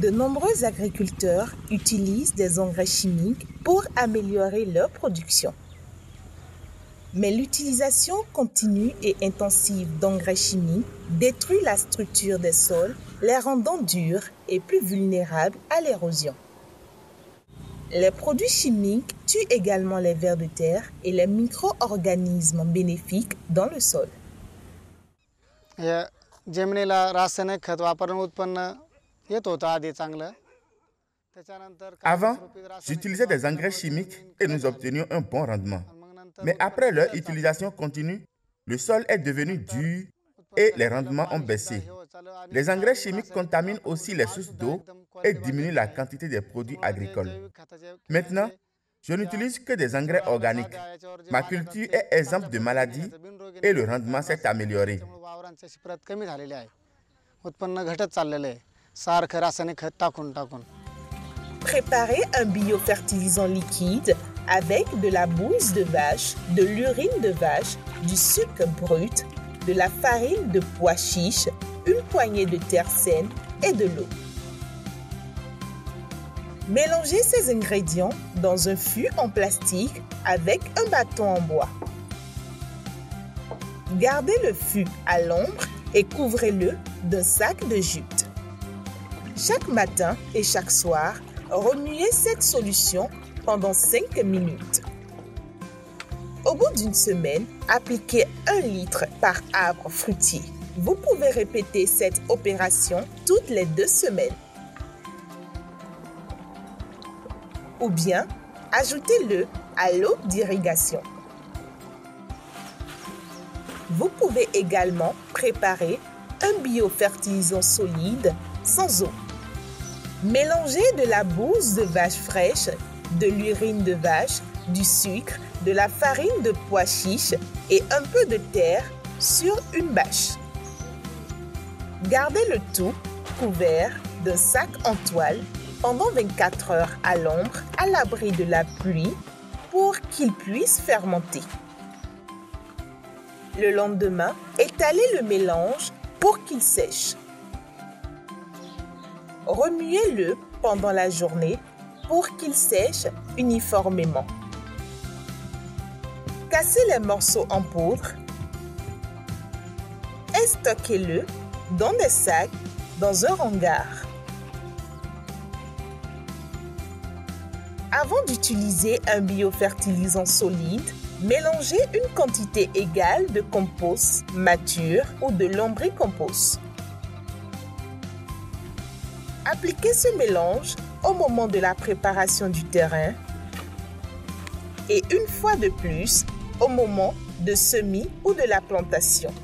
De nombreux agriculteurs utilisent des engrais chimiques pour améliorer leur production. Mais l'utilisation continue et intensive d'engrais chimiques détruit la structure des sols, les rendant durs et plus vulnérables à l'érosion. Les produits chimiques tuent également les vers de terre et les micro-organismes bénéfiques dans le sol. Avant, j'utilisais des engrais chimiques et nous obtenions un bon rendement. Mais après leur utilisation continue, le sol est devenu dur et les rendements ont baissé. Les engrais chimiques contaminent aussi les sources d'eau et diminuent la quantité des produits agricoles. Maintenant, je n'utilise que des engrais organiques. Ma culture est exemple de maladie et le rendement s'est amélioré. Préparer un biofertilisant liquide avec de la bouse de vache, de l'urine de vache, du sucre brut, de la farine de pois chiche, une poignée de terre saine et de l'eau. Mélangez ces ingrédients dans un fût en plastique avec un bâton en bois. Gardez le fût à l'ombre et couvrez-le d'un sac de jute. Chaque matin et chaque soir, remuez cette solution pendant 5 minutes. Au bout d'une semaine, appliquez 1 litre par arbre fruitier. Vous pouvez répéter cette opération toutes les deux semaines. Ou bien, ajoutez-le à l'eau d'irrigation. Vous pouvez également préparer un biofertilisant solide sans eau. Mélangez de la bouse de vache fraîche, de l'urine de vache, du sucre, de la farine de pois chiche et un peu de terre sur une bâche. Gardez le tout couvert d'un sac en toile pendant 24 heures à l'ombre, à l'abri de la pluie, pour qu'il puisse fermenter. Le lendemain, étalez le mélange pour qu'il sèche. Remuez-le pendant la journée pour qu'il sèche uniformément. Cassez les morceaux en poudre et stockez-le dans des sacs dans un hangar. Avant d'utiliser un biofertilisant solide, mélangez une quantité égale de compost mature ou de lombricompost. Appliquez ce mélange au moment de la préparation du terrain et une fois de plus au moment de semis ou de la plantation.